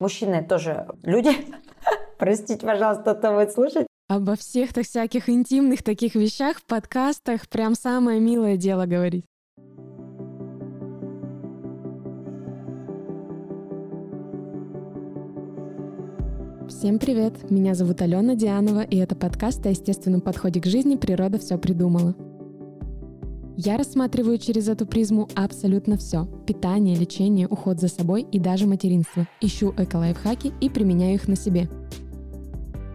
Мужчины тоже люди. Простите, пожалуйста, кто будет слушать. Обо всех-то всяких интимных таких вещах в подкастах прям самое милое дело говорить. Всем привет! Меня зовут Алена Дианова, и это подкаст о естественном подходе к жизни «Природа все придумала». Я рассматриваю через эту призму абсолютно все. Питание, лечение, уход за собой и даже материнство. Ищу эко-лайфхаки и применяю их на себе.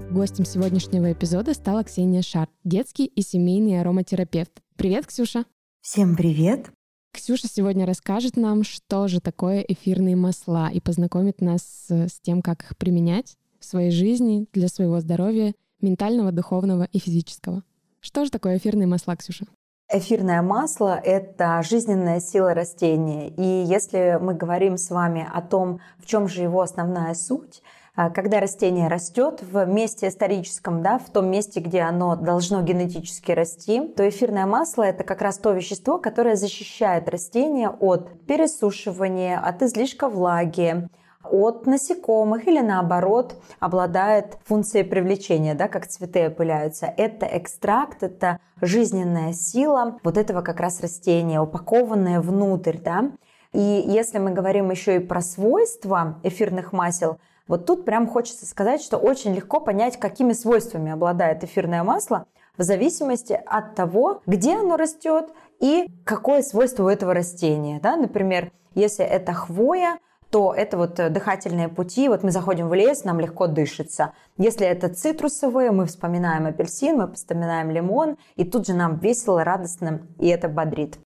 Гостем сегодняшнего эпизода стала Ксения Шар, детский и семейный ароматерапевт. Привет, Ксюша! Всем привет! Ксюша сегодня расскажет нам, что же такое эфирные масла и познакомит нас с тем, как их применять в своей жизни для своего здоровья, ментального, духовного и физического. Что же такое эфирные масла, Ксюша? Эфирное масло – это жизненная сила растения. И если мы говорим с вами о том, в чем же его основная суть, а, когда растение растет в месте историческом, да, в том месте, где оно должно генетически расти, то эфирное масло – это как раз то вещество, которое защищает растение от пересушивания, от излишка влаги, от насекомых или наоборот обладает функцией привлечения, да, как цветы опыляются. Это экстракт, это жизненная сила вот этого как раз растения, упакованная внутрь. Да. И если мы говорим еще и про свойства эфирных масел, вот тут прям хочется сказать, что очень легко понять, какими свойствами обладает эфирное масло в зависимости от того, где оно растет и какое свойство у этого растения. Да? Например, если это хвоя, то это вот э, дыхательные пути. Вот мы заходим в лес, нам легко дышится. Если это цитрусовые, мы вспоминаем апельсин, мы вспоминаем лимон, и тут же нам весело, радостно, и это бодрит.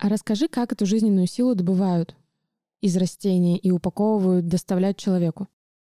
А расскажи, как эту жизненную силу добывают из растений и упаковывают, доставляют человеку?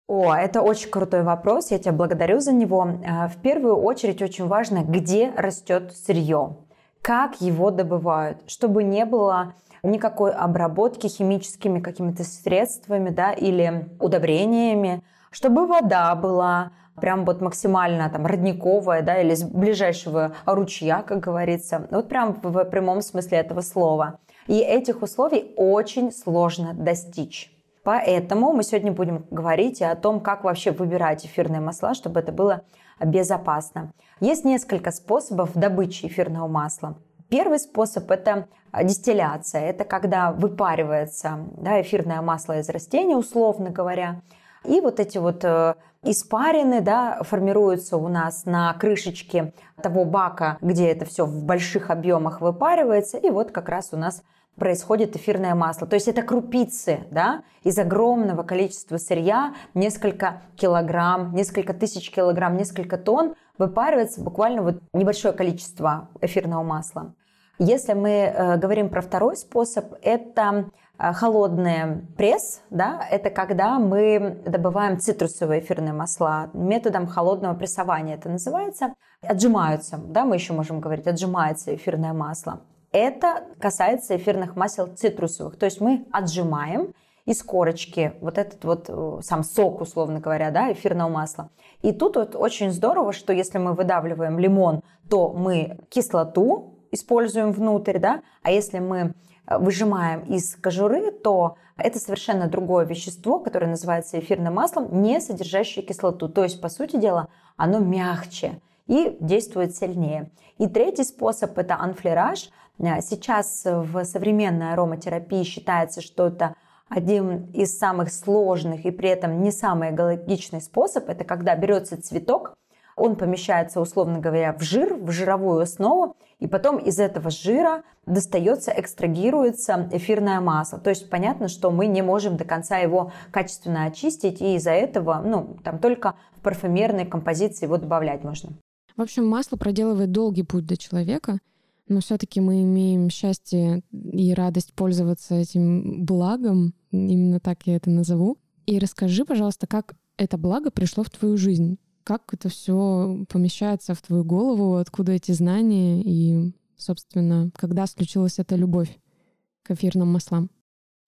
О, это очень крутой вопрос, я тебя благодарю за него. Э, в первую очередь очень важно, где растет сырье, как его добывают, чтобы не было никакой обработки химическими какими-то средствами да, или удобрениями, чтобы вода была прям вот максимально там родниковая, да, или с ближайшего ручья, как говорится, вот прям в прямом смысле этого слова. И этих условий очень сложно достичь. Поэтому мы сегодня будем говорить о том, как вообще выбирать эфирные масла, чтобы это было безопасно. Есть несколько способов добычи эфирного масла. Первый способ – это дистилляция. Это когда выпаривается да, эфирное масло из растения, условно говоря. И вот эти вот э, испарины да, формируются у нас на крышечке того бака, где это все в больших объемах выпаривается. И вот как раз у нас происходит эфирное масло. То есть это крупицы да, из огромного количества сырья, несколько килограмм, несколько тысяч килограмм, несколько тонн выпаривается буквально вот небольшое количество эфирного масла. Если мы э, говорим про второй способ, это э, холодный пресс, да, это когда мы добываем цитрусовые эфирные масла методом холодного прессования, это называется, отжимаются, да, мы еще можем говорить, отжимается эфирное масло. Это касается эфирных масел цитрусовых, то есть мы отжимаем из корочки вот этот вот э, сам сок, условно говоря, да, эфирного масла. И тут вот очень здорово, что если мы выдавливаем лимон, то мы кислоту используем внутрь, да, а если мы э, выжимаем из кожуры, то это совершенно другое вещество, которое называется эфирным маслом, не содержащее кислоту. То есть, по сути дела, оно мягче и действует сильнее. И третий способ – это анфлераж. Э, сейчас в современной ароматерапии считается, что это один из самых сложных и при этом не самый экологичный способ. Это когда берется цветок, он помещается, условно говоря, в жир, в жировую основу, и потом из этого жира достается, экстрагируется эфирное масло. То есть понятно, что мы не можем до конца его качественно очистить, и из-за этого, ну, там только в парфюмерной композиции его добавлять можно. В общем, масло проделывает долгий путь до человека, но все-таки мы имеем счастье и радость пользоваться этим благом, именно так я это назову. И расскажи, пожалуйста, как это благо пришло в твою жизнь? Как это все помещается в твою голову? Откуда эти знания? И, собственно, когда случилась эта любовь к эфирным маслам?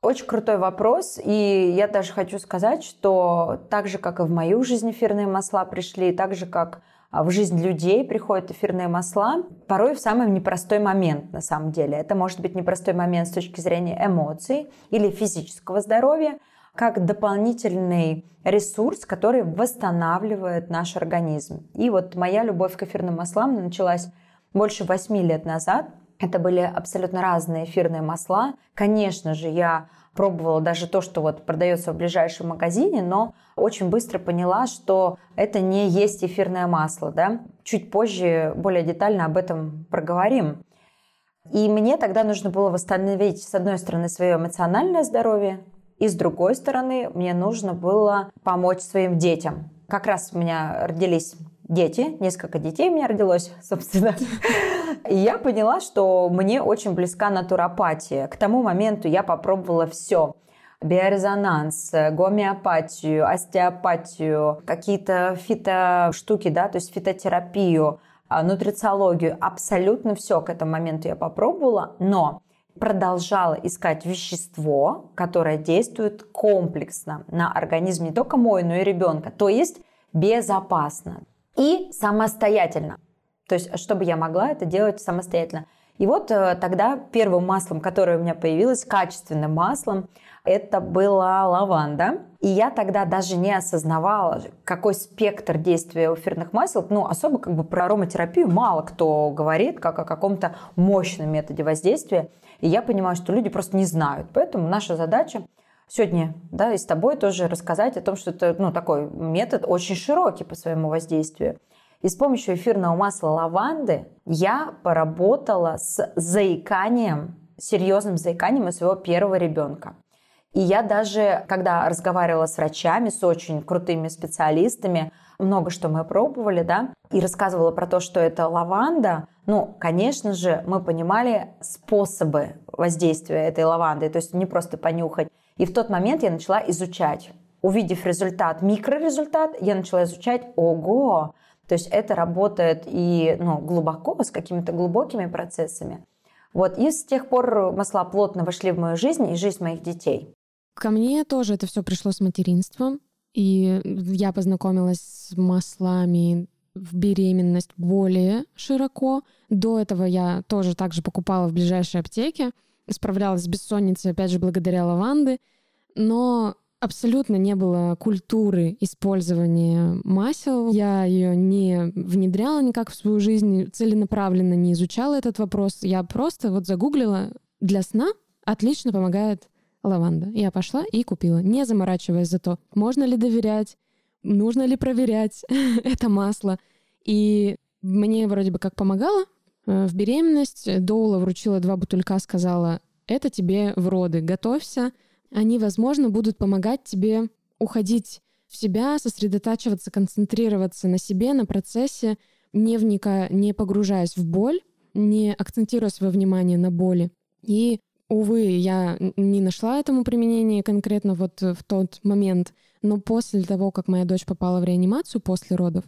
Очень крутой вопрос, и я даже хочу сказать, что так же, как и в мою жизнь эфирные масла пришли, так же, как в жизнь людей приходят эфирные масла, порой в самый непростой момент на самом деле. Это может быть непростой момент с точки зрения эмоций или физического здоровья, как дополнительный ресурс, который восстанавливает наш организм. И вот моя любовь к эфирным маслам началась больше восьми лет назад. Это были абсолютно разные эфирные масла. Конечно же, я пробовала даже то, что вот продается в ближайшем магазине, но очень быстро поняла, что это не есть эфирное масло. Да? Чуть позже более детально об этом проговорим. И мне тогда нужно было восстановить, с одной стороны, свое эмоциональное здоровье, и с другой стороны, мне нужно было помочь своим детям. Как раз у меня родились дети, несколько детей у меня родилось, собственно. И я поняла, что мне очень близка натуропатия. К тому моменту я попробовала все биорезонанс, гомеопатию, остеопатию, какие-то фитоштуки, да, то есть фитотерапию, а, нутрициологию. Абсолютно все к этому моменту я попробовала, но продолжала искать вещество, которое действует комплексно на организм не только мой, но и ребенка, то есть безопасно и самостоятельно. То есть, чтобы я могла это делать самостоятельно. И вот э, тогда первым маслом, которое у меня появилось, качественным маслом, это была лаванда. И я тогда даже не осознавала, какой спектр действия эфирных масел. Ну, особо как бы про ароматерапию мало кто говорит, как о каком-то мощном методе воздействия. И я понимаю, что люди просто не знают. Поэтому наша задача сегодня, да, и с тобой тоже рассказать о том, что это, ну, такой метод очень широкий по своему воздействию. И с помощью эфирного масла лаванды я поработала с заиканием, серьезным заиканием у своего первого ребенка. И я даже, когда разговаривала с врачами, с очень крутыми специалистами, много что мы пробовали, да, и рассказывала про то, что это лаванда, ну, конечно же, мы понимали способы воздействия этой лаванды, то есть не просто понюхать. И в тот момент я начала изучать. Увидев результат, микрорезультат, я начала изучать, ого, то есть это работает и ну, глубоко, с какими-то глубокими процессами. Вот, и с тех пор масла плотно вошли в мою жизнь и жизнь моих детей. Ко мне тоже это все пришло с материнством. И я познакомилась с маслами в беременность более широко. До этого я тоже также покупала в ближайшей аптеке. Справлялась с бессонницей, опять же, благодаря лаванды. Но абсолютно не было культуры использования масел. Я ее не внедряла никак в свою жизнь, целенаправленно не изучала этот вопрос. Я просто вот загуглила для сна отлично помогает лаванда. Я пошла и купила, не заморачиваясь за то, можно ли доверять, нужно ли проверять это масло. И мне вроде бы как помогало. Э, в беременность Доула вручила два бутылька, сказала, это тебе в роды, готовься. Они, возможно, будут помогать тебе уходить в себя, сосредотачиваться, концентрироваться на себе, на процессе, не вникая, не погружаясь в боль, не акцентируя свое внимание на боли. И Увы, я не нашла этому применения конкретно вот в тот момент, но после того, как моя дочь попала в реанимацию после родов,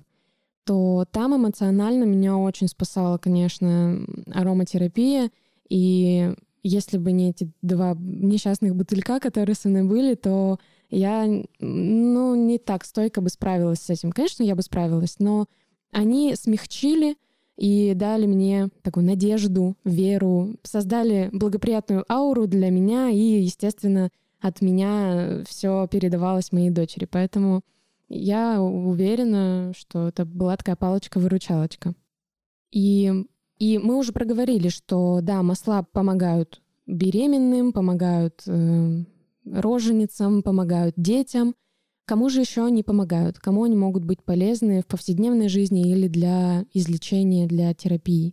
то там эмоционально меня очень спасала, конечно, ароматерапия. И если бы не эти два несчастных бутылька, которые со мной были, то я, ну, не так стойко бы справилась с этим. Конечно, я бы справилась, но они смягчили и дали мне такую надежду, веру, создали благоприятную ауру для меня, и, естественно, от меня все передавалось моей дочери. Поэтому я уверена, что это была такая палочка-выручалочка. И, и мы уже проговорили, что да, масла помогают беременным, помогают э, роженицам, помогают детям — Кому же еще они помогают? Кому они могут быть полезны в повседневной жизни или для излечения, для терапии?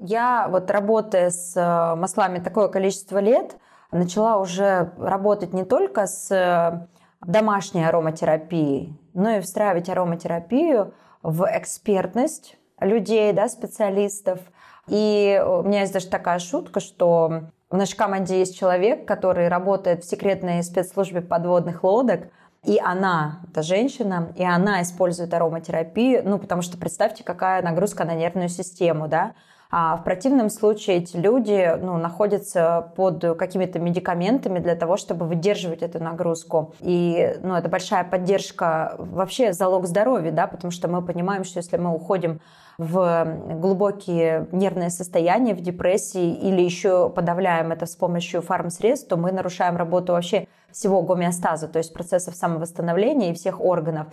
Я вот работая с э, маслами такое количество лет, начала уже работать не только с э, домашней ароматерапией, но и встраивать ароматерапию в экспертность людей, да, специалистов. И у меня есть даже такая шутка, что в нашей команде есть человек, который работает в секретной спецслужбе подводных лодок – и она, это женщина, и она использует ароматерапию, ну, потому что представьте, какая нагрузка на нервную систему, да. А в противном случае эти люди ну, находятся под какими-то медикаментами для того, чтобы выдерживать эту нагрузку. И ну, это большая поддержка, вообще залог здоровья, да, потому что мы понимаем, что если мы уходим в глубокие нервные состояния, в депрессии или еще подавляем это с помощью фармсредств, то мы нарушаем работу вообще всего гомеостаза, то есть процессов самовосстановления и всех органов.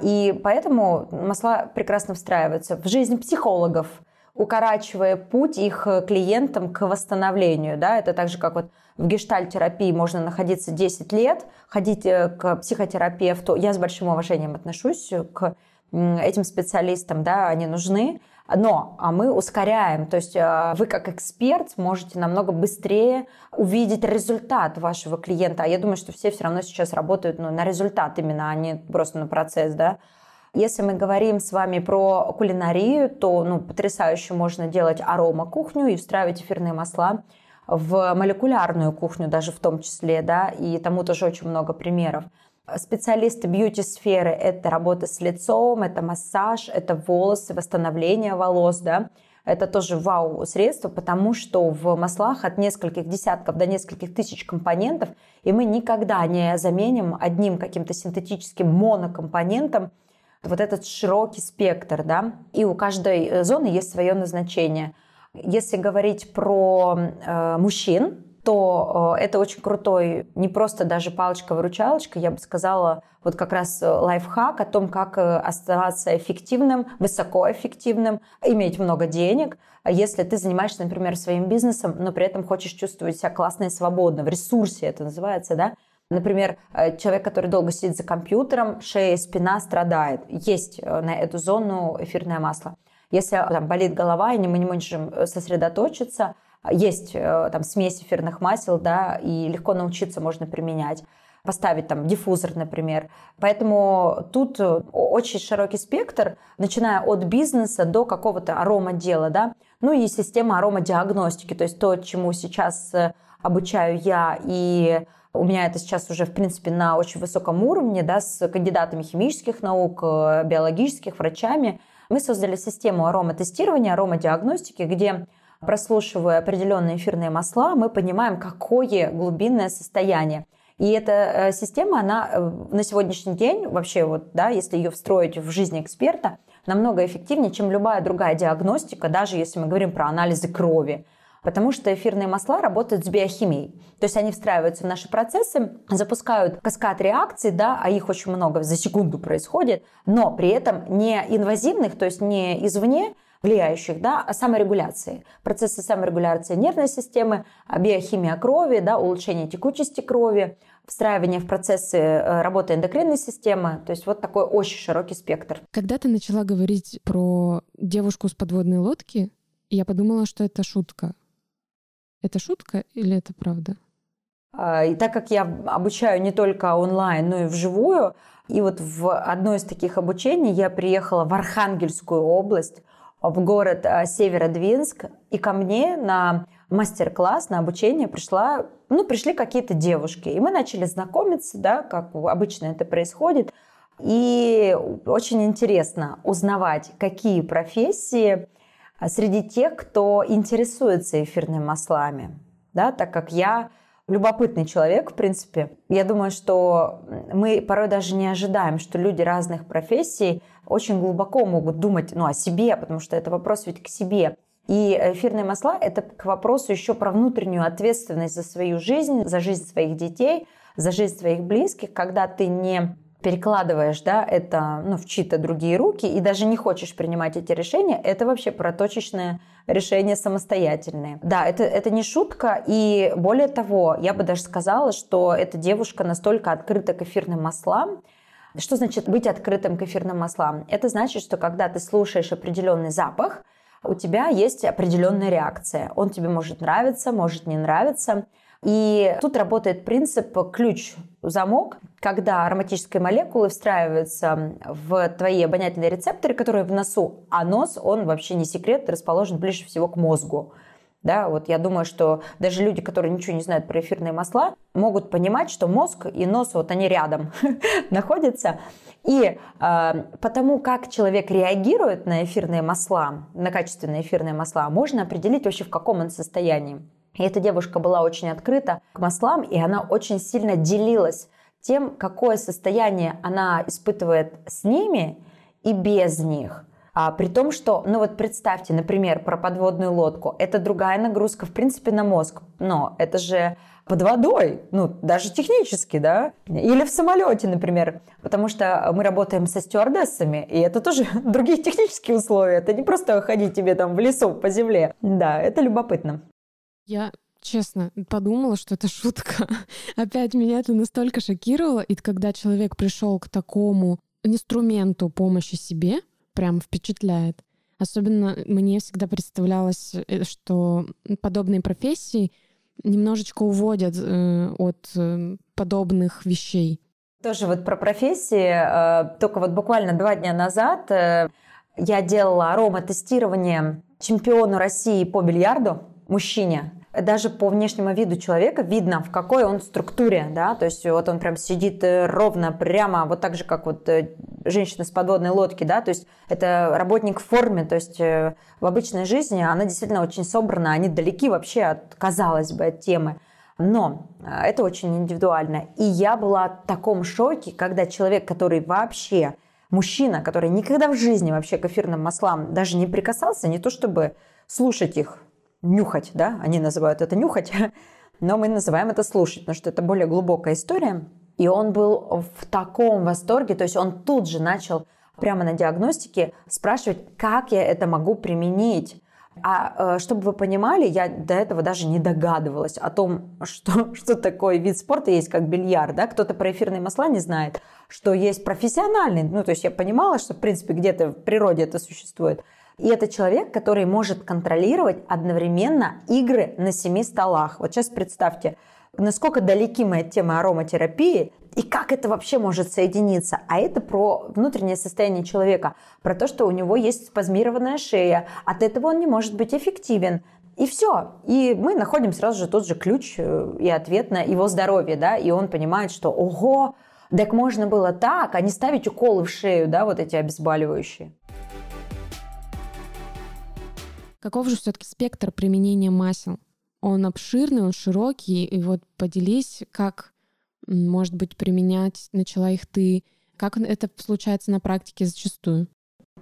И поэтому масла прекрасно встраиваются в жизнь психологов, укорачивая путь их э, клиентам к восстановлению. Да? Это так же, как вот в гештальтерапии можно находиться 10 лет, ходить э, к психотерапевту. Я с большим уважением отношусь к этим специалистам, да, они нужны. Но а мы ускоряем, то есть э, вы как эксперт можете намного быстрее увидеть результат вашего клиента. А я думаю, что все все равно сейчас работают ну, на результат именно, а не просто на процесс, да. Если мы говорим с вами про кулинарию, то ну, потрясающе можно делать арома-кухню и встраивать эфирные масла в молекулярную кухню даже в том числе, да, и тому тоже очень много примеров. Специалисты бьюти-сферы – это работа с лицом, это массаж, это волосы, восстановление волос, да. Это тоже вау-средство, потому что в маслах от нескольких десятков до нескольких тысяч компонентов, и мы никогда не заменим одним каким-то синтетическим монокомпонентом вот этот широкий спектр, да, и у каждой э, зоны есть свое назначение. Если говорить про э, мужчин, то э, это очень крутой, не просто даже палочка-выручалочка, я бы сказала, вот как раз э, лайфхак о том, как оставаться эффективным, высокоэффективным, иметь много денег, если ты занимаешься, например, своим бизнесом, но при этом хочешь чувствовать себя классно и свободно, в ресурсе это называется, да, Например, э, человек, который долго сидит за компьютером, шея, спина страдает. Есть э, на эту зону эфирное масло. Если там, болит голова, и мы не можем э, сосредоточиться, есть там смесь эфирных масел, да, и легко научиться можно применять поставить там диффузор, например. Поэтому тут очень широкий спектр, начиная от бизнеса до какого-то аромадела, да. Ну и система аромадиагностики, то есть то, чему сейчас обучаю я и у меня это сейчас уже, в принципе, на очень высоком уровне, да, с кандидатами химических наук, э, биологических, врачами. Мы создали систему ароматестирования, аромадиагностики, где прослушивая определенные эфирные масла, мы понимаем, какое глубинное состояние. И эта э, система, она э, на сегодняшний день, вообще вот, да, если ее встроить в жизнь эксперта, намного эффективнее, чем любая другая диагностика, даже если мы говорим про анализы крови. Потому что эфирные масла работают с биохимией. То есть они встраиваются в наши процессы, запускают каскад реакций, да, а их очень много за секунду происходит, но при этом не инвазивных, то есть не извне, влияющих, да, а саморегуляции. Процессы саморегуляции нервной системы, биохимия крови, да, улучшение текучести крови, встраивание в процессы э, работы эндокринной системы. То есть вот такой очень широкий спектр. Когда ты начала говорить про девушку с подводной лодки, я подумала, что это шутка. Это шутка или это правда? А, и так как я обучаю не только онлайн, но и вживую, и вот в одно из таких обучений я приехала в Архангельскую область, в город а, Северодвинск, и ко мне на мастер-класс, на обучение пришла, ну, пришли какие-то девушки, и мы начали знакомиться, да, как обычно это происходит, и очень интересно узнавать, какие профессии а среди тех, кто интересуется эфирными маслами. Да, так как я любопытный человек, в принципе. Я думаю, что мы порой даже не ожидаем, что люди разных профессий очень глубоко могут думать ну, о себе, потому что это вопрос ведь к себе. И эфирные масла – это к вопросу еще про внутреннюю ответственность за свою жизнь, за жизнь своих детей, за жизнь своих близких, когда ты не перекладываешь да, это ну, в чьи-то другие руки и даже не хочешь принимать эти решения, это вообще проточечное решение самостоятельное. Да, это, это не шутка, и более того, я бы даже сказала, что эта девушка настолько открыта к эфирным маслам, что значит быть открытым к эфирным маслам? Это значит, что когда ты слушаешь определенный запах, у тебя есть определенная реакция. Он тебе может нравиться, может не нравиться. И тут работает принцип ключ-замок, когда ароматические молекулы встраиваются в твои обонятельные рецепторы, которые в носу, а нос, он вообще не секрет, расположен ближе всего к мозгу. Да, вот я думаю, что даже люди, которые ничего не знают про эфирные масла, могут понимать, что мозг и нос, вот они рядом находятся. И э, потому как человек реагирует на эфирные масла, на качественные эфирные масла, можно определить вообще в каком он состоянии. И эта девушка была очень открыта к маслам, и она очень сильно делилась тем, какое состояние она испытывает с ними и без них. А, при том, что, ну вот представьте, например, про подводную лодку. Это другая нагрузка, в принципе, на мозг. Но это же под водой, ну, даже технически, да, или в самолете, например, потому что мы работаем со стюардессами, и это тоже другие технические условия, это не просто ходить тебе там в лесу по земле, да, это любопытно. Я честно подумала, что это шутка. Опять меня это настолько шокировало, и когда человек пришел к такому инструменту помощи себе, прям впечатляет. Особенно мне всегда представлялось, э, что подобные профессии немножечко уводят э, от э, подобных вещей. Тоже вот про профессии. Э, только вот буквально два дня назад э, я делала ароматестирование чемпиону России по бильярду, мужчине даже по внешнему виду человека видно, в какой он структуре, да, то есть вот он прям сидит э, ровно, прямо, вот так же, как вот э, женщина с подводной лодки, да, то есть это работник в форме, то есть э, в обычной жизни она действительно очень собрана, они далеки вообще от, казалось бы, от темы. Но это очень индивидуально. И я была в таком шоке, когда человек, который вообще, мужчина, который никогда в жизни вообще к эфирным маслам даже не прикасался, не то чтобы слушать их, нюхать, да, они называют это нюхать, но мы называем это слушать, потому что это более глубокая история. И он был в таком восторге, то есть он тут же начал прямо на диагностике спрашивать, как я это могу применить. А э, чтобы вы понимали, я до этого даже не догадывалась о том, что, что такое вид спорта есть, как бильярд. Да? Кто-то про эфирные масла не знает, что есть профессиональный. Ну, то есть я понимала, что, в принципе, где-то в природе это существует. И это человек, который может контролировать одновременно игры на семи столах. Вот сейчас представьте, насколько далеки мы от темы ароматерапии и как это вообще может соединиться. А это про внутреннее состояние человека, про то, что у него есть спазмированная шея, от этого он не может быть эффективен. И все. И мы находим сразу же тот же ключ э, и ответ на его здоровье, да, и он понимает, что ого, так можно было так, а не ставить уколы в шею, да, вот эти обезболивающие. Каков же все-таки спектр применения масел? Он обширный, он широкий, и вот поделись, как, может быть, применять начала их ты, как это случается на практике зачастую?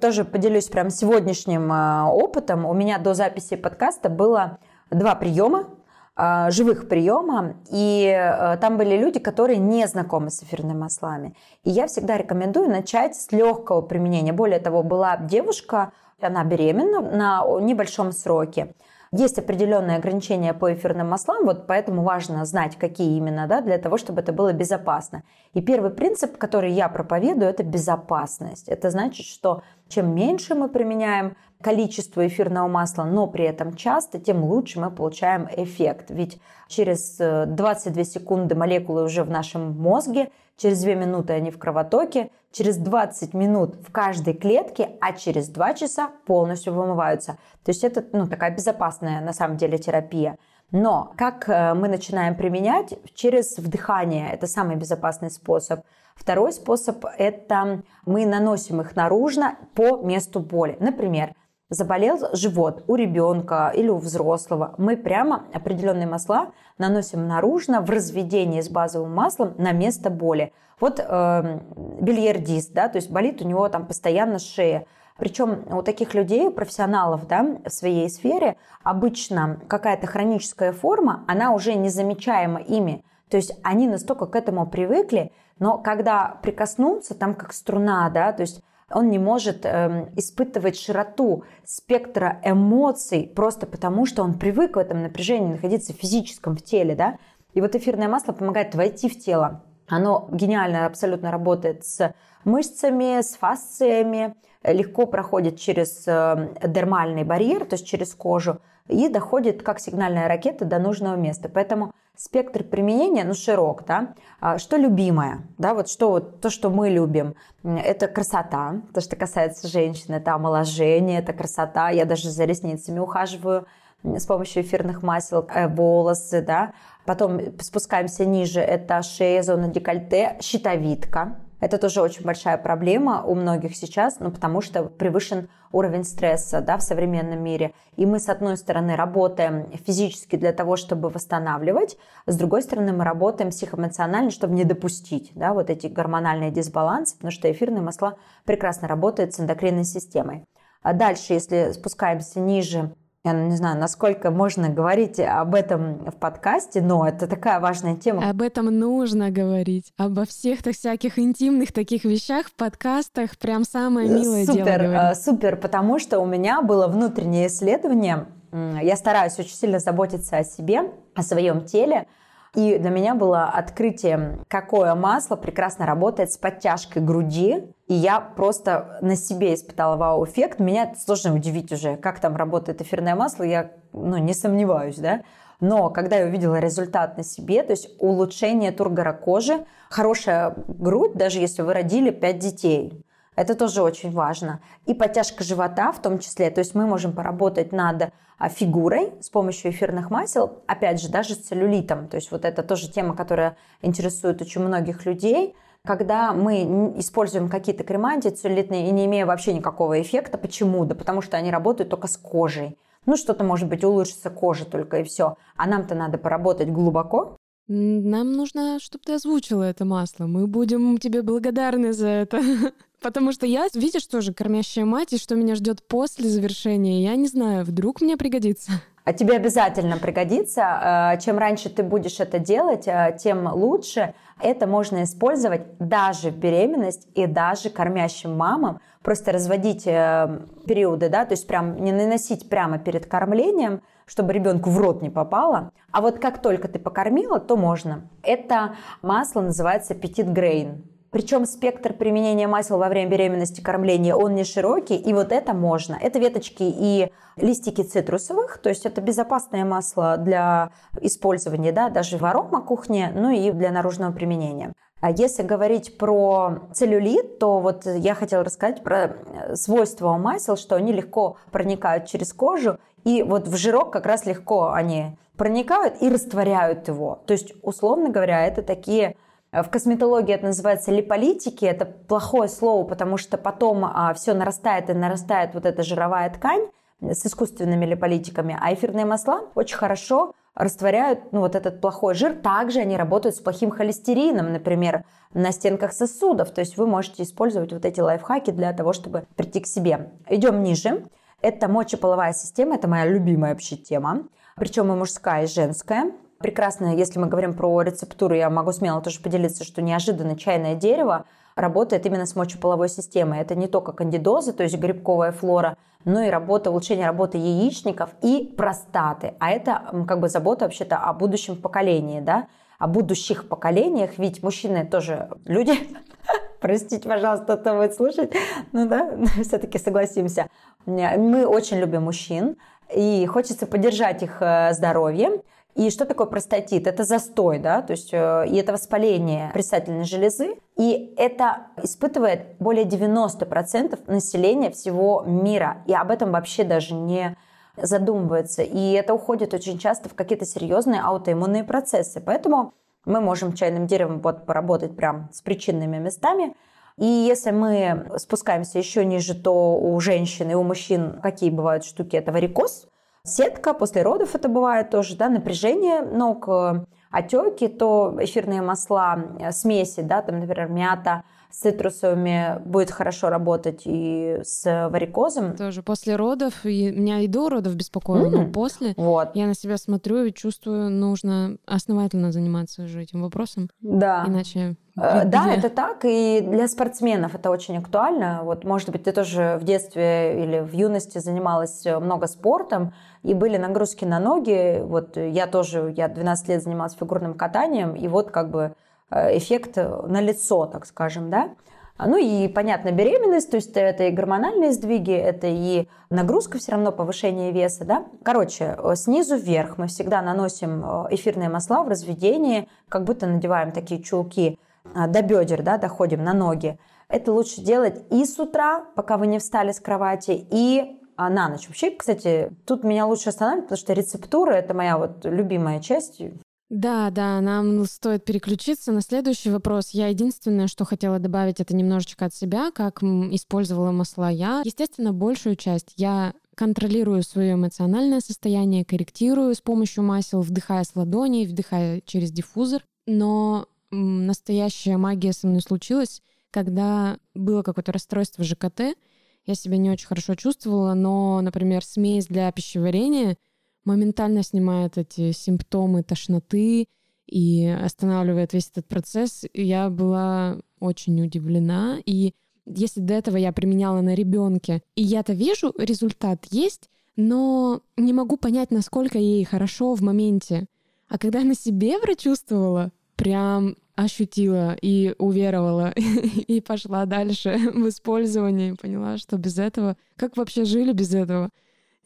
Тоже поделюсь прям сегодняшним а, опытом. У меня до записи подкаста было два приема, а, живых приема, и а, там были люди, которые не знакомы с эфирными маслами. И я всегда рекомендую начать с легкого применения. Более того, была девушка, она беременна на небольшом сроке. Есть определенные ограничения по эфирным маслам, вот поэтому важно знать, какие именно, да, для того, чтобы это было безопасно. И первый принцип, который я проповедую, это безопасность. Это значит, что чем меньше мы применяем количество эфирного масла, но при этом часто, тем лучше мы получаем эффект. Ведь через 22 э, секунды молекулы уже в нашем мозге, через 2 минуты они в кровотоке, через 20 минут в каждой клетке, а через 2 часа полностью вымываются. То есть это ну, такая безопасная на самом деле терапия. Но как э, мы начинаем применять? Через вдыхание. Это самый безопасный способ. Второй способ – это мы наносим их наружно по месту боли. Например, заболел живот у ребенка или у взрослого, мы прямо определенные масла наносим наружно в разведении с базовым маслом на место боли. Вот э, бильярдист, да, то есть болит у него там постоянно шея. Причем у таких людей, профессионалов да, в своей сфере, обычно какая-то хроническая форма, она уже незамечаема ими. То есть они настолько к этому привыкли, но когда прикоснутся, там как струна, да, то есть он не может э, испытывать широту спектра эмоций просто потому, что он привык в этом напряжении находиться в физическом в теле, да. И вот эфирное масло помогает войти в тело. Оно гениально абсолютно работает с мышцами, с фасциями, легко проходит через э, дермальный барьер, то есть через кожу, и доходит как сигнальная ракета до нужного места. Поэтому спектр применения, ну, широк, да. А, что любимое, да, вот что вот то, что мы любим, это красота, то, что касается женщин, это омоложение, это красота. Я даже за ресницами ухаживаю с помощью эфирных масел э, волосы, да. Потом спускаемся ниже, это шея, зона декольте, щитовидка. Это тоже очень большая проблема у многих сейчас, ну, потому что превышен уровень стресса да, в современном мире. И мы, с одной стороны, работаем физически для того, чтобы восстанавливать, с другой стороны, мы работаем психоэмоционально, чтобы не допустить да, вот эти гормональные дисбалансы, потому что эфирные масла прекрасно работают с эндокринной системой. А дальше, если спускаемся ниже, я не знаю, насколько можно говорить об этом в подкасте, но это такая важная тема. Об этом нужно говорить. Обо всех так всяких интимных таких вещах в подкастах прям самое милое супер, дело говорить. Супер, потому что у меня было внутреннее исследование. Я стараюсь очень сильно заботиться о себе, о своем теле. И для меня было открытие, какое масло прекрасно работает с подтяжкой груди. И я просто на себе испытала вау-эффект. Меня сложно удивить уже, как там работает эфирное масло. Я ну, не сомневаюсь, да. Но когда я увидела результат на себе, то есть улучшение тургора кожи, хорошая грудь, даже если вы родили 5 детей, это тоже очень важно. И подтяжка живота в том числе. То есть мы можем поработать над а, фигурой с помощью эфирных масел, опять же, даже с целлюлитом. То есть вот это тоже тема, которая интересует очень многих людей. Когда мы используем какие-то крема антицеллюлитные и не имея вообще никакого эффекта, почему? Да потому что они работают только с кожей. Ну, что-то, может быть, улучшится кожа только и все. А нам-то надо поработать глубоко, нам нужно, чтобы ты озвучила это масло. Мы будем тебе благодарны за это. Потому что я, видишь, тоже кормящая мать, и что меня ждет после завершения, я не знаю, вдруг мне пригодится. А тебе обязательно пригодится. Э, чем раньше ты будешь это делать, э, тем лучше. Это можно использовать даже в беременность и даже кормящим мамам. Просто разводить э, периоды, да, то есть прям не наносить прямо перед кормлением, чтобы ребенку в рот не попало. А вот как только ты покормила, то можно. Это масло называется Petit Grain. Причем спектр применения масел во время беременности, кормления, он не широкий, и вот это можно. Это веточки и листики цитрусовых, то есть это безопасное масло для использования, да, даже в аромакухне, ну и для наружного применения. А если говорить про целлюлит, то вот я хотела рассказать про свойства у масел, что они легко проникают через кожу, и вот в жирок как раз легко они проникают и растворяют его. То есть, условно говоря, это такие Э, в косметологии это называется липолитики, это плохое слово, потому что потом а, все нарастает и нарастает вот эта жировая ткань с искусственными липолитиками, а эфирные масла очень хорошо растворяют ну, вот этот плохой жир. Также они работают с плохим холестерином, например, на стенках сосудов. То есть вы можете использовать вот эти лайфхаки для того, чтобы прийти к себе. Идем ниже. Это мочеполовая система, это моя любимая вообще тема. Причем и мужская, и женская. Прекрасно, если мы говорим про рецептуру, я могу смело тоже поделиться, что неожиданно чайное дерево работает именно с мочеполовой системой. Это не только кандидоза, то есть грибковая флора, но и работа, улучшение работы яичников и простаты. А это как бы забота вообще-то о будущем поколении, да, о будущих поколениях, ведь мужчины тоже люди, простите, пожалуйста, кто будет слушать, ну да, все-таки согласимся. Мы очень любим мужчин, и хочется поддержать их э, здоровье, и что такое простатит? Это застой, да, то есть э, и это воспаление предстательной железы. И это испытывает более 90% населения всего мира. И об этом вообще даже не задумывается. И это уходит очень часто в какие-то серьезные аутоиммунные процессы. Поэтому мы можем чайным деревом вот поработать прям с причинными местами. И если мы спускаемся еще ниже, то у женщин и у мужчин какие бывают штуки? Это варикоз, Сетка после родов это бывает тоже, да, напряжение ног, э, отеки, то эфирные масла, э, смеси, да, там, например, мята, с цитрусовыми будет хорошо работать и с варикозом. Тоже после родов, и меня и до родов беспокоило, mm-hmm. но после вот. я на себя смотрю и чувствую, нужно основательно заниматься уже этим вопросом. Да. Иначе Э, да, это так, и для спортсменов это очень актуально. Вот, может быть, ты тоже в детстве или в юности занималась э, много спортом, и были нагрузки на ноги. Вот я тоже, я 12 лет занималась фигурным катанием, и вот как бы э, эффект на лицо, так скажем, да. Ну и, понятно, беременность, то есть это и гормональные сдвиги, это и нагрузка все равно, повышение веса, да. Короче, снизу вверх мы всегда наносим эфирные масла в разведении, как будто надеваем такие чулки а, до бедер, да, доходим на ноги. Это лучше делать и с утра, пока вы не встали с кровати, и а на ночь. Вообще, кстати, тут меня лучше останавливать, потому что рецептура – это моя вот любимая часть. Да, да, нам стоит переключиться на следующий вопрос. Я единственное, что хотела добавить, это немножечко от себя, как использовала масла я. Естественно, большую часть я контролирую свое эмоциональное состояние, корректирую с помощью масел, вдыхая с ладоней, вдыхая через диффузор. Но настоящая магия со мной случилась, когда было какое-то расстройство ЖКТ, я себя не очень хорошо чувствовала, но, например, смесь для пищеварения моментально снимает эти симптомы тошноты и останавливает весь этот процесс. Я была очень удивлена. И если до этого я применяла на ребенке, и я-то вижу, результат есть, но не могу понять, насколько ей хорошо в моменте. А когда на себе прочувствовала, прям ощутила и уверовала, и пошла дальше в использовании, поняла, что без этого... Как вообще жили без этого?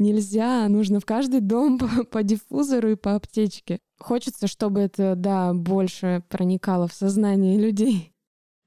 Нельзя, нужно в каждый дом по, по диффузору и по аптечке. Хочется, чтобы это, да, больше проникало в сознание людей.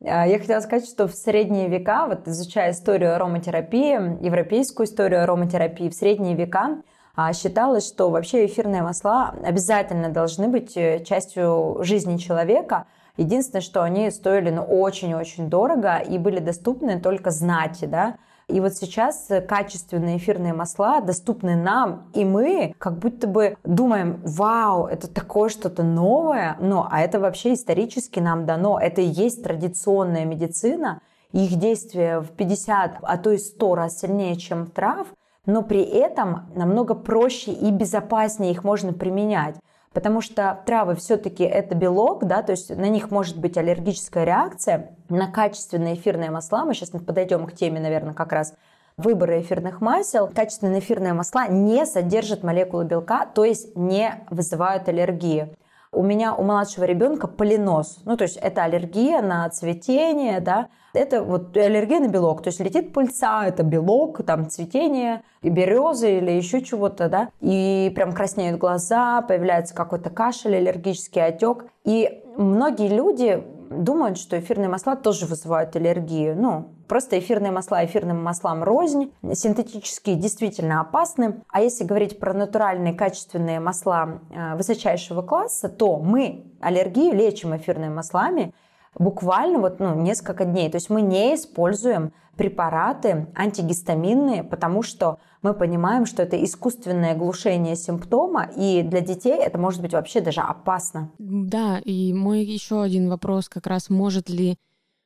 А, я хотела сказать, что в средние века, вот изучая историю ароматерапии, европейскую историю ароматерапии, в средние века а, считалось, что вообще эфирные масла обязательно должны быть э, частью жизни человека – Единственное, что они стоили ну, очень-очень дорого и были доступны только знати, да. И вот сейчас качественные эфирные масла доступны нам, и мы как будто бы думаем, вау, это такое что-то новое, но а это вообще исторически нам дано, это и есть традиционная медицина, их действие в 50, а то и 100 раз сильнее, чем трав, но при этом намного проще и безопаснее их можно применять потому что травы все-таки это белок, да, то есть на них может быть аллергическая реакция. На качественные эфирные масла, мы сейчас подойдем к теме, наверное, как раз выбора эфирных масел, качественные эфирные масла не содержат молекулы белка, то есть не вызывают аллергии. У меня у младшего ребенка полинос, ну то есть это аллергия на цветение, да, это вот аллергия на белок, то есть летит пыльца, это белок, там цветение, и березы или еще чего-то, да, и прям краснеют глаза, появляется какой-то кашель, аллергический отек. И многие люди думают, что эфирные масла тоже вызывают аллергию. Ну, просто эфирные масла эфирным маслам рознь. Синтетические действительно опасны. А если говорить про натуральные качественные масла э, высочайшего класса, то мы аллергию лечим эфирными маслами буквально вот, ну, несколько дней. То есть мы не используем препараты антигистаминные, потому что мы понимаем, что это искусственное глушение симптома, и для детей это может быть вообще даже опасно. Да, и мой еще один вопрос как раз, может ли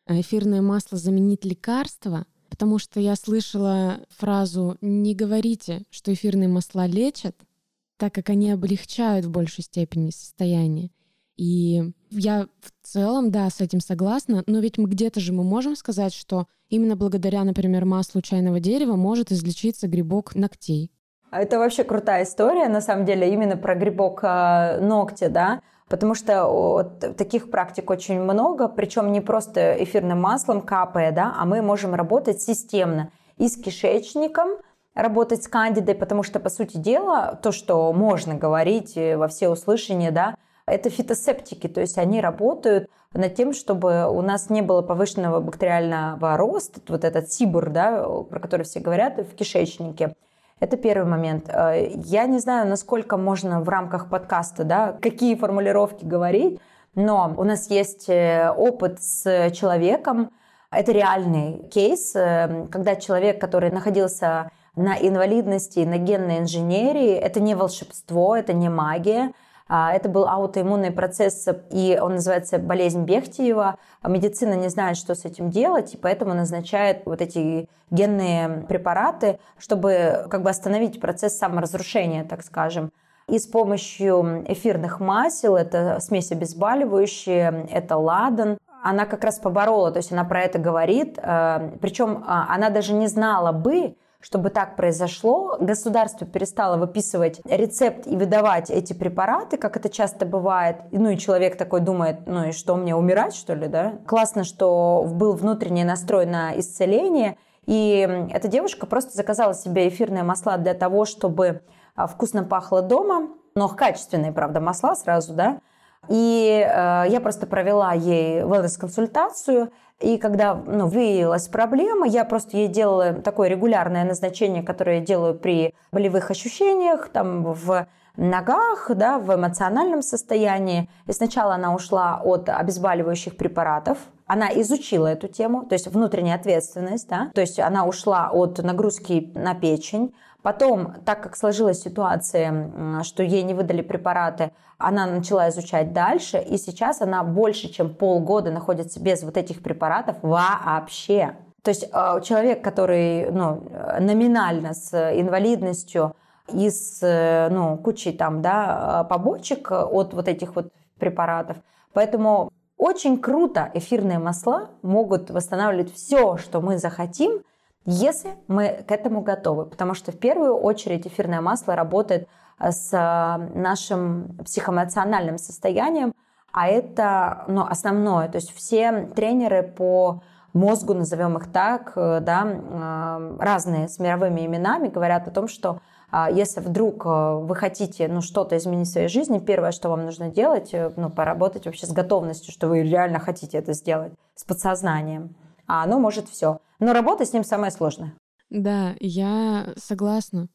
эфирное масло заменить лекарство? Потому что я слышала фразу «не говорите, что эфирные масла лечат», так как они облегчают в большей степени состояние. И я в целом, да, с этим согласна, но ведь мы где-то же мы можем сказать, что именно благодаря, например, маслу чайного дерева может излечиться грибок ногтей. Это вообще крутая история, на самом деле, именно про грибок э, ногтя, да, потому что вот, таких практик очень много, причем не просто эфирным маслом капая, да, а мы можем работать системно и с кишечником, работать с кандидой, потому что, по сути дела, то, что можно говорить во все услышания, да, это фитосептики, то есть они работают над тем, чтобы у нас не было повышенного бактериального роста, вот этот сибур, да, про который все говорят, в кишечнике. Это первый момент. Э, я не знаю, насколько можно в рамках подкаста, да, какие формулировки говорить, но у нас есть э, опыт с человеком, это реальный кейс, э, когда человек, который находился на инвалидности, на генной инженерии, это не волшебство, это не магия, это был аутоиммунный процесс, и он называется болезнь Бехтиева. Медицина не знает, что с этим делать, и поэтому назначает вот эти генные препараты, чтобы как бы остановить процесс саморазрушения, так скажем. И с помощью эфирных масел, это смесь обезболивающие, это ладан, она как раз поборола, то есть она про это говорит, э, причем а, она даже не знала бы, чтобы так произошло, государство перестало выписывать рецепт и выдавать эти препараты, как это часто бывает. Ну и человек такой думает, ну и что, мне умирать, что ли, да? Классно, что был внутренний настрой на исцеление, и эта девушка просто заказала себе эфирные масла для того, чтобы а, вкусно пахло дома, но качественные, правда, масла сразу, да, и э, я просто провела ей wellness-консультацию, И когда ну, выявилась проблема, я просто ей делала такое регулярное назначение, которое я делаю при болевых ощущениях, там в ногах, да, в эмоциональном состоянии. И сначала она ушла от обезболивающих препаратов, она изучила эту тему, то есть внутренняя ответственность, да, то есть она ушла от нагрузки на печень, Потом, так как сложилась ситуация, что ей не выдали препараты, она начала изучать дальше, и сейчас она больше, чем полгода находится без вот этих препаратов вообще. То есть э, человек, который ну, номинально с инвалидностью и с ну, кучей там, да, побочек от вот этих вот препаратов. Поэтому очень круто эфирные масла могут восстанавливать все, что мы захотим – если мы к этому готовы. Потому что в первую очередь эфирное масло работает э, с э, нашим психоэмоциональным состоянием, а это ну, основное. То есть все тренеры по мозгу, назовем их так, э, да, разные с мировыми именами говорят о том, что если вдруг вы хотите ну, что-то изменить в своей жизни, первое, что вам нужно делать, ну, поработать вообще с готовностью, что вы реально хотите это сделать, с подсознанием. А оно может все. Но работа с ним самое сложное. Да, я согласна.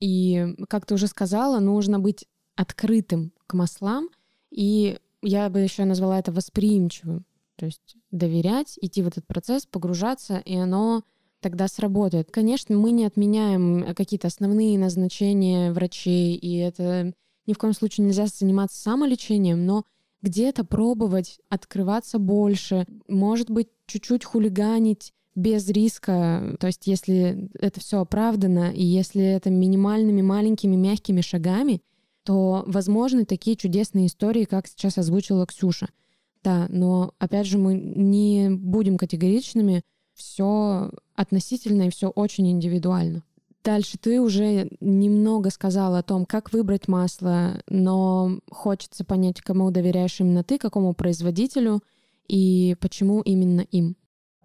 И, как ты уже сказала, нужно быть открытым к маслам, и я бы еще назвала это восприимчивым. То есть доверять, идти в этот процесс, погружаться, и оно тогда сработает. Конечно, мы не отменяем какие-то основные назначения врачей, и это ни в коем случае нельзя заниматься самолечением, но где-то пробовать открываться больше, может быть, чуть-чуть хулиганить, без риска, то есть если это все оправдано, и если это минимальными, маленькими, мягкими шагами, то возможны такие чудесные истории, как сейчас озвучила Ксюша. Да, но опять же мы не будем категоричными, все относительно и все очень индивидуально. Дальше ты уже немного сказала о том, как выбрать масло, но хочется понять, кому доверяешь именно ты, какому производителю и почему именно им.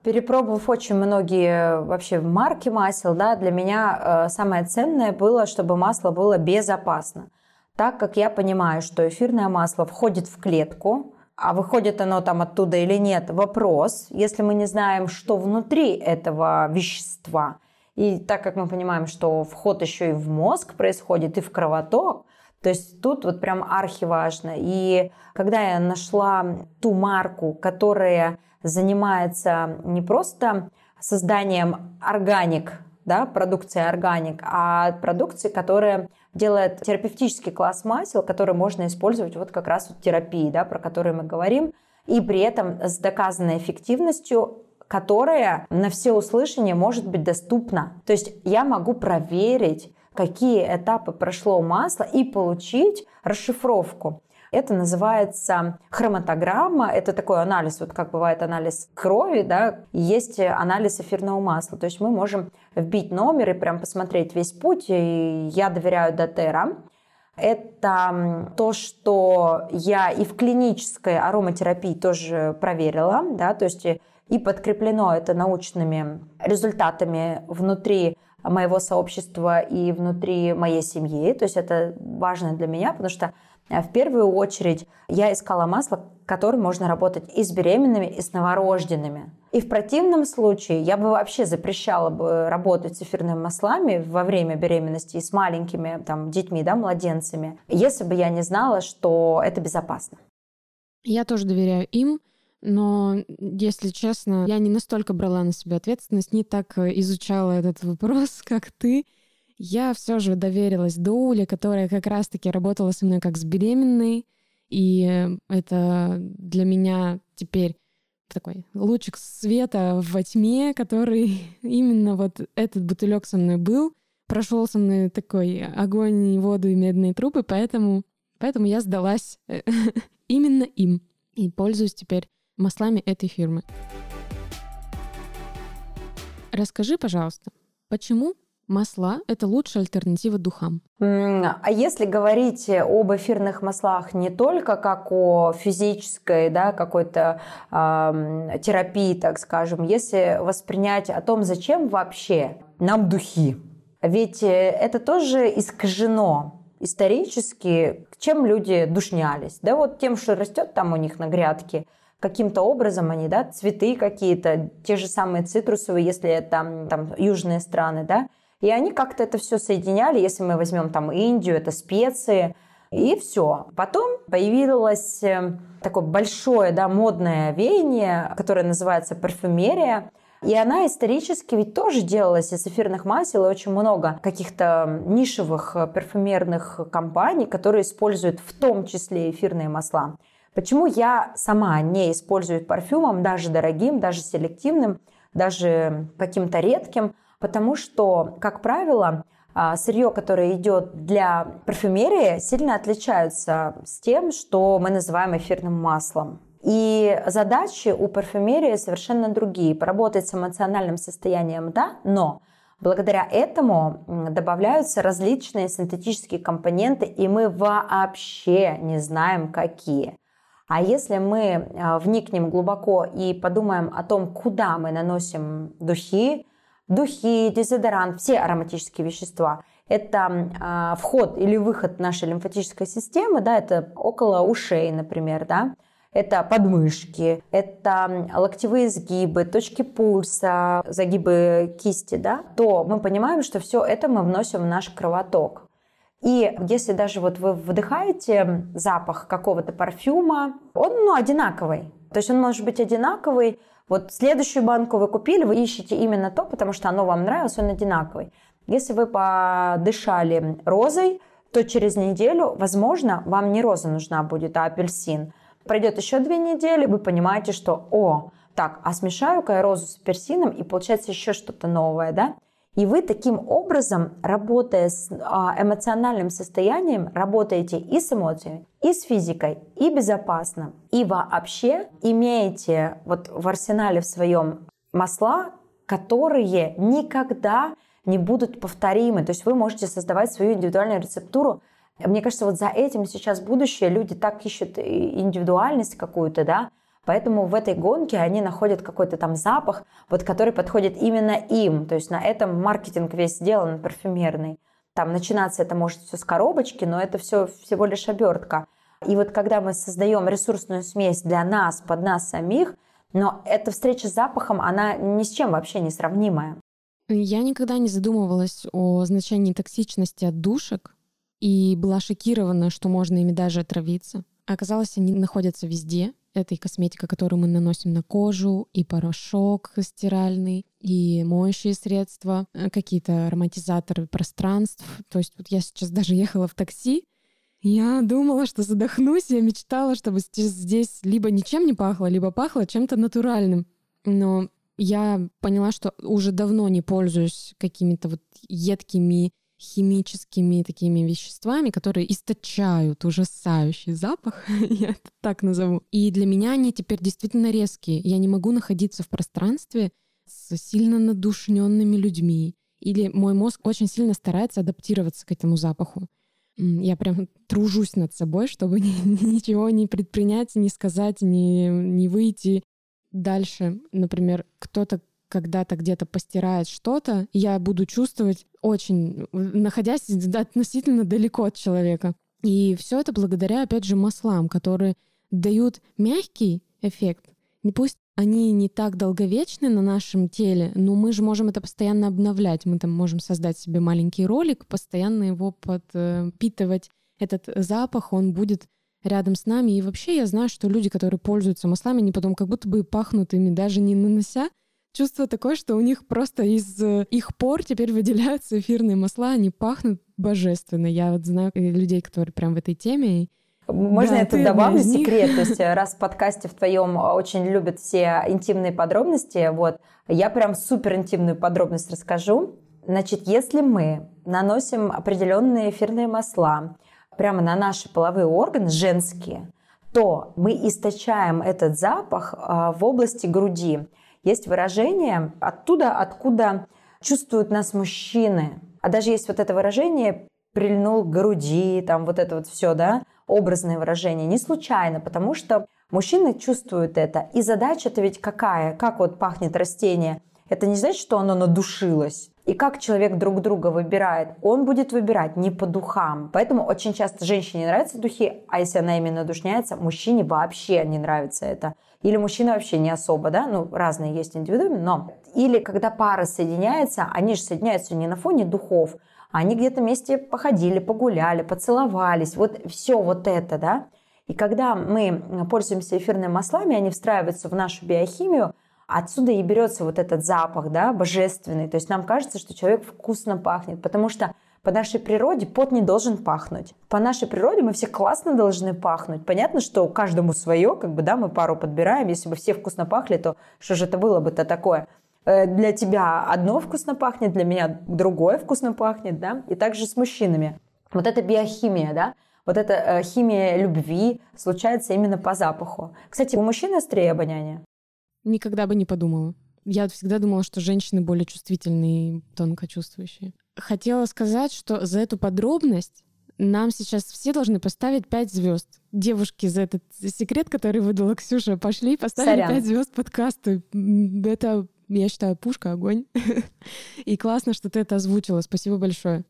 Перепробовав очень многие вообще марки масел, да, для меня э, самое ценное было, чтобы масло было безопасно. Так как я понимаю, что эфирное масло входит в клетку, а выходит оно там оттуда или нет, вопрос, если мы не знаем, что внутри этого вещества. И так как мы понимаем, что вход еще и в мозг происходит, и в кровоток, то есть тут вот прям архиважно. И когда я нашла ту марку, которая занимается не просто созданием органик, да, продукции органик, а продукции, которая делает терапевтический класс масел, который можно использовать вот как раз в терапии, да, про которую мы говорим, и при этом с доказанной эффективностью которая на все услышания может быть доступна. То есть я могу проверить, какие этапы прошло масло и получить расшифровку. Это называется хроматограмма. Это такой анализ, вот как бывает анализ крови, да, есть анализ эфирного масла. То есть мы можем вбить номер и прям посмотреть весь путь. И я доверяю Дотера. Это то, что я и в клинической ароматерапии тоже проверила, да, то есть и подкреплено это научными результатами внутри моего сообщества и внутри моей семьи. То есть это важно для меня, потому что в первую очередь я искала масло, которым можно работать и с беременными, и с новорожденными. И в противном случае я бы вообще запрещала бы работать с эфирными маслами во время беременности и с маленькими там, детьми, да, младенцами, если бы я не знала, что это безопасно. Я тоже доверяю им, но, если честно, я не настолько брала на себя ответственность, не так изучала этот вопрос, как ты. Я все же доверилась Доуле, которая как раз-таки работала со мной как с беременной. И это для меня теперь такой лучик света во тьме, который именно вот этот бутылек со мной был. Прошел со мной такой огонь, воду и медные трубы, поэтому, поэтому я сдалась именно им. И пользуюсь теперь маслами этой фирмы. Расскажи, пожалуйста, почему Масла – это лучшая альтернатива духам. А если говорить об эфирных маслах не только как о физической да, какой-то э, терапии, так скажем, если воспринять о том, зачем вообще нам духи, ведь это тоже искажено исторически, чем люди душнялись. Да вот тем, что растет там у них на грядке, каким-то образом они, да, цветы какие-то, те же самые цитрусовые, если это там южные страны, да, и они как-то это все соединяли, если мы возьмем там Индию, это специи, и все. Потом появилось э, такое большое, да, модное веяние, которое называется парфюмерия. И она исторически ведь тоже делалась из эфирных масел, и очень много каких-то нишевых парфюмерных компаний, которые используют в том числе эфирные масла. Почему я сама не использую парфюмом, даже дорогим, даже селективным, даже каким-то редким? Потому что, как правило, а, сырье, которое идет для парфюмерии, сильно отличаются с тем, что мы называем эфирным маслом. И задачи у парфюмерии совершенно другие. Поработать с эмоциональным состоянием, да, но благодаря этому добавляются различные синтетические компоненты, и мы вообще не знаем, какие. А если мы а, вникнем глубоко и подумаем о том, куда мы наносим духи, духи, дезодорант, все ароматические вещества. Это э, вход или выход нашей лимфатической системы, да, это около ушей, например, да, это подмышки, это локтевые сгибы, точки пульса, загибы кисти, да, то мы понимаем, что все это мы вносим в наш кровоток. И если даже вот вы вдыхаете запах какого-то парфюма, он ну, одинаковый. То есть он может быть одинаковый вот следующую банку вы купили, вы ищете именно то, потому что оно вам нравилось, он одинаковый. Если вы подышали розой, то через неделю, возможно, вам не роза нужна будет, а апельсин. Пройдет еще две недели, вы понимаете, что, о, так, а смешаю-ка я розу с апельсином, и получается еще что-то новое, да? И вы таким образом, работая с а, эмоциональным состоянием, работаете и с эмоциями, и с физикой, и безопасно, и вообще имеете вот в арсенале в своем масла, которые никогда не будут повторимы. То есть вы можете создавать свою индивидуальную рецептуру. Мне кажется, вот за этим сейчас будущее. Люди так ищут индивидуальность какую-то, да, Поэтому в этой гонке они находят какой-то там запах, вот, который подходит именно им. То есть на этом маркетинг весь сделан, парфюмерный. Там начинаться это может все с коробочки, но это все всего лишь обертка. И вот когда мы создаем ресурсную смесь для нас, под нас самих, но эта встреча с запахом, она ни с чем вообще не сравнимая. Я никогда не задумывалась о значении токсичности отдушек и была шокирована, что можно ими даже отравиться. Оказалось, они находятся везде, это и косметика, которую мы наносим на кожу, и порошок стиральный, и моющие средства, э, какие-то ароматизаторы пространств. То есть вот я сейчас даже ехала в такси, я думала, что задохнусь, я мечтала, чтобы здесь либо ничем не пахло, либо пахло чем-то натуральным. Но я поняла, что уже давно не пользуюсь какими-то вот едкими химическими такими веществами, которые источают ужасающий запах, я это так назову. И для меня они теперь действительно резкие. Я не могу находиться в пространстве с сильно надушненными людьми. Или мой мозг очень сильно старается адаптироваться к этому запаху. Я прям тружусь над собой, чтобы ничего не предпринять, не сказать, не, не выйти дальше. Например, кто-то когда-то где-то постирает что-то, я буду чувствовать очень, находясь относительно далеко от человека. И все это благодаря, опять же, маслам, которые дают мягкий эффект. Не пусть они не так долговечны на нашем теле, но мы же можем это постоянно обновлять. Мы там можем создать себе маленький ролик, постоянно его подпитывать. Этот запах, он будет рядом с нами. И вообще я знаю, что люди, которые пользуются маслами, они потом как будто бы пахнут ими, даже не нанося чувство такое, что у них просто из э, их пор теперь выделяются эфирные масла, они пахнут божественно. Я вот знаю людей, которые прям в этой теме. Можно да, я тут добавлю секрет? То есть раз в подкасте в твоем очень любят все интимные подробности, вот, я прям супер интимную подробность расскажу. Значит, если мы наносим определенные эфирные масла прямо на наши половые органы, женские, то мы источаем этот запах а, в области груди. Есть выражение оттуда, откуда чувствуют нас мужчины. А даже есть вот это выражение прильнул к груди, там вот это вот все, да, образное выражение. Не случайно, потому что мужчины чувствуют это. И задача-то ведь какая? Как вот пахнет растение? Это не значит, что оно надушилось. И как человек друг друга выбирает? Он будет выбирать не по духам. Поэтому очень часто женщине нравятся духи, а если она именно душняется, мужчине вообще не нравится это. Или мужчина вообще не особо, да, ну, разные есть индивидуумы, но... Или когда пара соединяется, они же соединяются не на фоне духов, они где-то вместе походили, погуляли, поцеловались, вот все вот это, да. И когда мы пользуемся эфирными маслами, они встраиваются в нашу биохимию, отсюда и берется вот этот запах, да, божественный. То есть нам кажется, что человек вкусно пахнет, потому что по нашей природе пот не должен пахнуть. По нашей природе мы все классно должны пахнуть. Понятно, что каждому свое, как бы, да, мы пару подбираем. Если бы все вкусно пахли, то что же это было бы-то такое? Э, для тебя одно вкусно пахнет, для меня другое вкусно пахнет, да? И также с мужчинами. Вот это биохимия, да? Вот эта э, химия любви случается именно по запаху. Кстати, у мужчин острее обоняние? Никогда бы не подумала. Я всегда думала, что женщины более чувствительные и тонко чувствующие. Хотела сказать, что за эту подробность нам сейчас все должны поставить 5 звезд. Девушки, за этот секрет, который выдала Ксюша, пошли и поставили Сорян. 5 звезд подкасту. Это, я считаю, пушка, огонь. И классно, что ты это озвучила. Спасибо большое.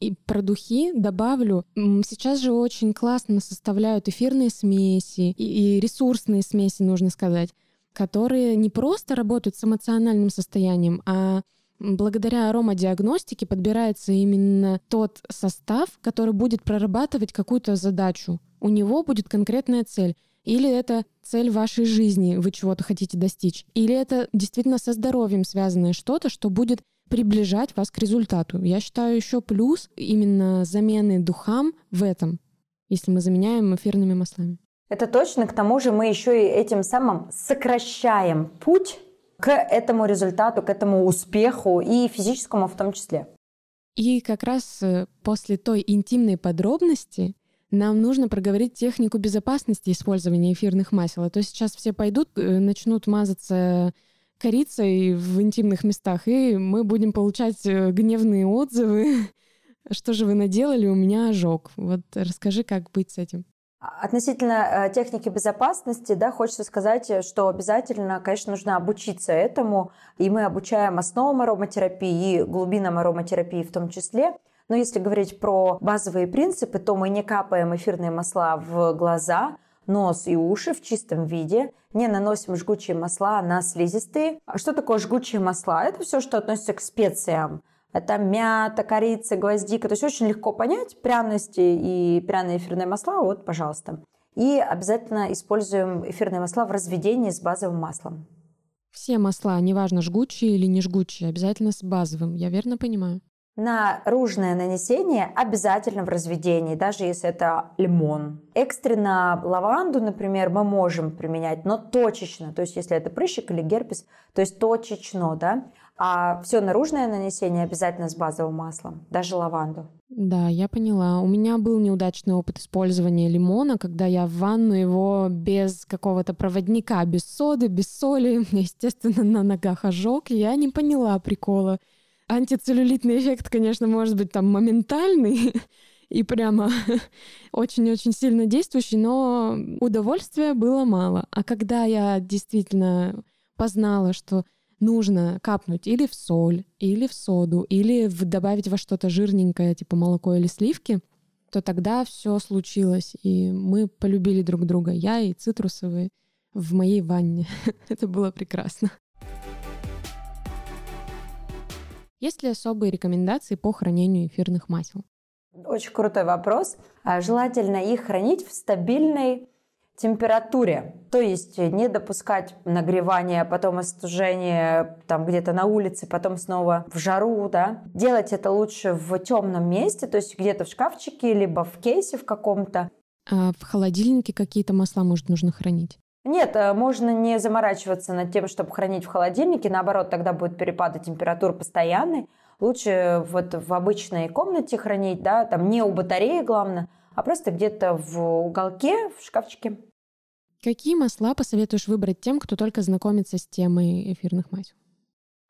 И про духи добавлю. Сейчас же очень классно составляют эфирные смеси и ресурсные смеси, нужно сказать, которые не просто работают с эмоциональным состоянием, а благодаря аромадиагностике подбирается именно тот состав, который будет прорабатывать какую-то задачу. У него будет конкретная цель. Или это цель вашей жизни, вы чего-то хотите достичь. Или это действительно со здоровьем связанное что-то, что будет приближать вас к результату. Я считаю еще плюс именно замены духам в этом, если мы заменяем эфирными маслами. Это точно. К тому же мы еще и этим самым сокращаем путь к этому результату, к этому успеху и физическому в том числе. И как раз э, после той интимной подробности нам нужно проговорить технику безопасности использования эфирных масел. А то сейчас все пойдут, э, начнут мазаться корицей в интимных местах, и мы будем получать э, гневные отзывы. Что же вы наделали? У меня ожог. Вот расскажи, как быть с этим. Относительно э, техники безопасности, да, хочется сказать, что обязательно, конечно, нужно обучиться этому, и мы обучаем основам ароматерапии и глубинам ароматерапии в том числе. Но если говорить про базовые принципы, то мы не капаем эфирные масла в глаза, нос и уши в чистом виде, не наносим жгучие масла на слизистые. А что такое жгучие масла? Это все, что относится к специям это мята, корица, гвоздика. То есть очень легко понять пряности и пряные эфирные масла. Вот, пожалуйста. И обязательно используем эфирные масла в разведении с базовым маслом. Все масла, неважно, жгучие или не жгучие, обязательно с базовым. Я верно понимаю? Наружное нанесение обязательно в разведении, даже если это лимон. Экстренно лаванду, например, мы можем применять, но точечно. То есть если это прыщик или герпес, то есть точечно, да. А все наружное нанесение обязательно с базовым маслом, даже лаванду. Да, я поняла. У меня был неудачный опыт использования лимона, когда я в ванну его без какого-то проводника, без соды, без соли, естественно, на ногах ожог. Я не поняла прикола. Антицеллюлитный эффект, конечно, может быть там моментальный, и прямо очень-очень сильно действующий, но удовольствия было мало. А когда я действительно познала, что нужно капнуть или в соль, или в соду, или в, добавить во что-то жирненькое, типа молоко или сливки, то тогда все случилось, и мы полюбили друг друга, я и цитрусовые в моей ванне. Это было прекрасно. Есть ли особые рекомендации по хранению эфирных масел? Очень крутой вопрос. А, желательно их хранить в стабильной температуре, то есть не допускать нагревания, потом остужения там где-то на улице, потом снова в жару, да. Делать это лучше в темном месте, то есть где-то в шкафчике, либо в кейсе в каком-то. А в холодильнике какие-то масла, может, нужно хранить? Нет, э, можно не заморачиваться над тем, чтобы хранить в холодильнике, наоборот, тогда будет перепады температур постоянный. Лучше вот в обычной комнате хранить, да, там не у батареи, главное, а просто где-то в уголке, в шкафчике. Какие масла посоветуешь выбрать тем, кто только знакомится с темой эфирных масел?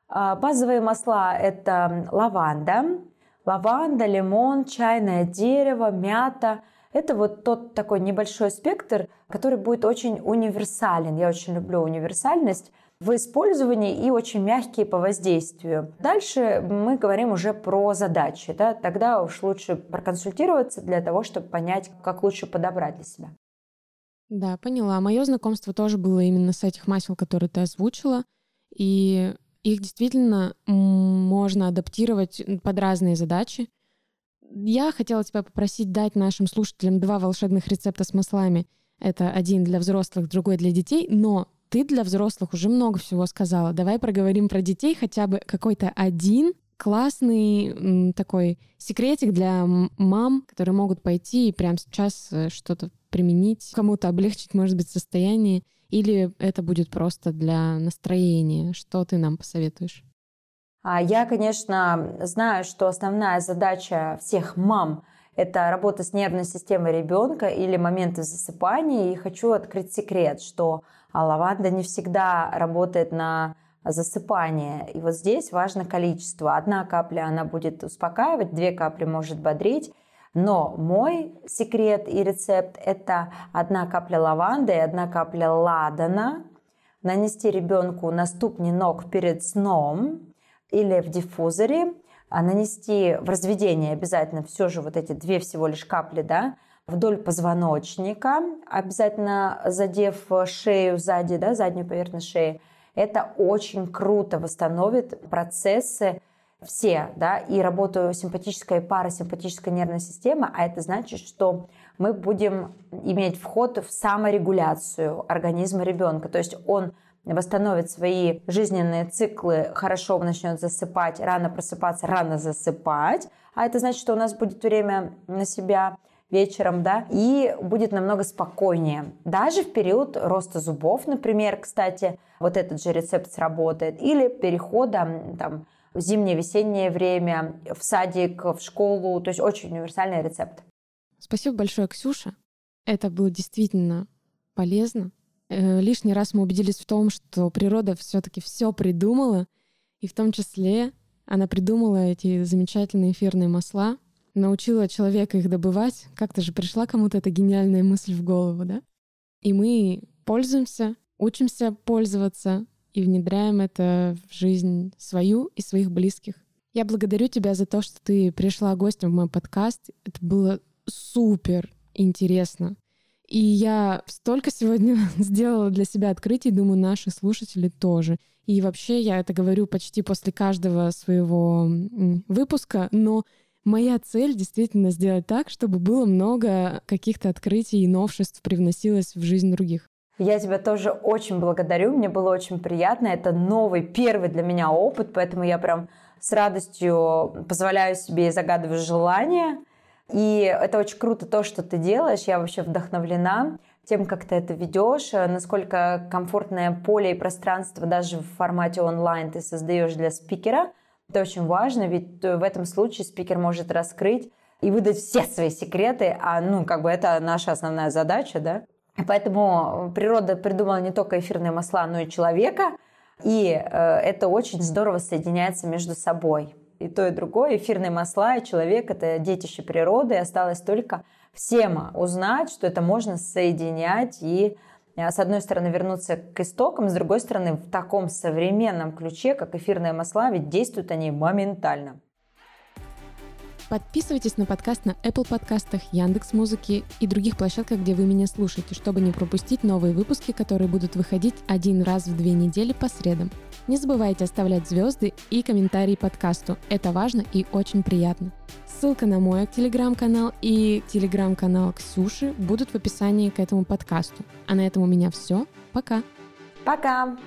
А, базовые масла – это лаванда, лаванда, лимон, чайное дерево, мята. Это вот тот такой небольшой спектр, который будет очень универсален. Я очень люблю универсальность в использовании и очень мягкие по воздействию. Дальше мы говорим уже про задачи. Да? Тогда уж лучше проконсультироваться для того, чтобы понять, как лучше подобрать для себя. Да, поняла. Мое знакомство тоже было именно с этих масел, которые ты озвучила. И их действительно можно адаптировать под разные задачи. Я хотела тебя попросить дать нашим слушателям два волшебных рецепта с маслами. Это один для взрослых, другой для детей, но ты для взрослых уже много всего сказала. Давай проговорим про детей хотя бы какой-то один классный такой секретик для мам, которые могут пойти и прямо сейчас э, что-то применить, кому-то облегчить, может быть, состояние, или это будет просто для настроения? Что ты нам посоветуешь? А я, конечно, знаю, что основная задача всех мам – это работа с нервной системой ребенка или моменты засыпания. И хочу открыть секрет, что лаванда не всегда работает на засыпание. И вот здесь важно количество. Одна капля она будет успокаивать, две капли может бодрить. Но мой секрет и рецепт – это одна капля лаванды и одна капля ладана. Нанести ребенку на ступни ног перед сном или в диффузоре. А нанести в разведение обязательно все же вот эти две всего лишь капли, да, вдоль позвоночника, обязательно задев шею сзади, да, заднюю поверхность шеи. Это очень круто восстановит процессы все, да, и работу симпатическая и парасимпатическая нервная система, а это значит, что мы будем иметь вход в саморегуляцию организма ребенка. То есть он восстановит свои жизненные циклы, хорошо начнет засыпать, рано просыпаться, рано засыпать. А это значит, что у нас будет время на себя вечером, да, и будет намного спокойнее. Даже в период роста зубов, например, кстати, вот этот же рецепт сработает. Или перехода там, в зимнее-весеннее время, в садик, в школу. То есть очень универсальный рецепт. Спасибо большое, Ксюша. Это было действительно полезно. Э, лишний раз мы убедились в том, что природа все-таки все придумала, и в том числе она придумала эти замечательные эфирные масла, научила человека их добывать. Как-то же пришла кому-то эта гениальная мысль в голову, да? И мы пользуемся, учимся пользоваться, и внедряем это в жизнь свою и своих близких. Я благодарю тебя за то, что ты пришла гостем в мой подкаст. Это было супер интересно. И я столько сегодня сделала для себя открытий, думаю, наши слушатели тоже. И вообще я это говорю почти после каждого своего выпуска, но моя цель действительно сделать так, чтобы было много каких-то открытий и новшеств привносилось в жизнь других. Я тебя тоже очень благодарю, мне было очень приятно. Это новый, первый для меня опыт, поэтому я прям с радостью позволяю себе загадывать желания. И это очень круто то, что ты делаешь. Я вообще вдохновлена тем, как ты это ведешь, насколько комфортное поле и пространство даже в формате онлайн ты создаешь для спикера. Это очень важно, ведь в этом случае спикер может раскрыть и выдать все свои секреты, а ну как бы это наша основная задача, да. Поэтому природа придумала не только эфирные масла, но и человека. И э, это очень здорово соединяется между собой. И то, и другое, эфирные масла и человек – это детище природы. И осталось только всем узнать, что это можно соединять и э, с одной стороны, вернуться к истокам, с другой стороны, в таком современном ключе, как эфирные масла, ведь действуют они моментально. Подписывайтесь на подкаст на Apple подкастах, Яндекс Музыки и других площадках, где вы меня слушаете, чтобы не пропустить новые выпуски, которые будут выходить один раз в две недели по средам. Не забывайте оставлять звезды и комментарии подкасту. Это важно и очень приятно. Ссылка на мой телеграм-канал и телеграм-канал Ксюши будут в описании к этому подкасту. А на этом у меня все. Пока. Пока.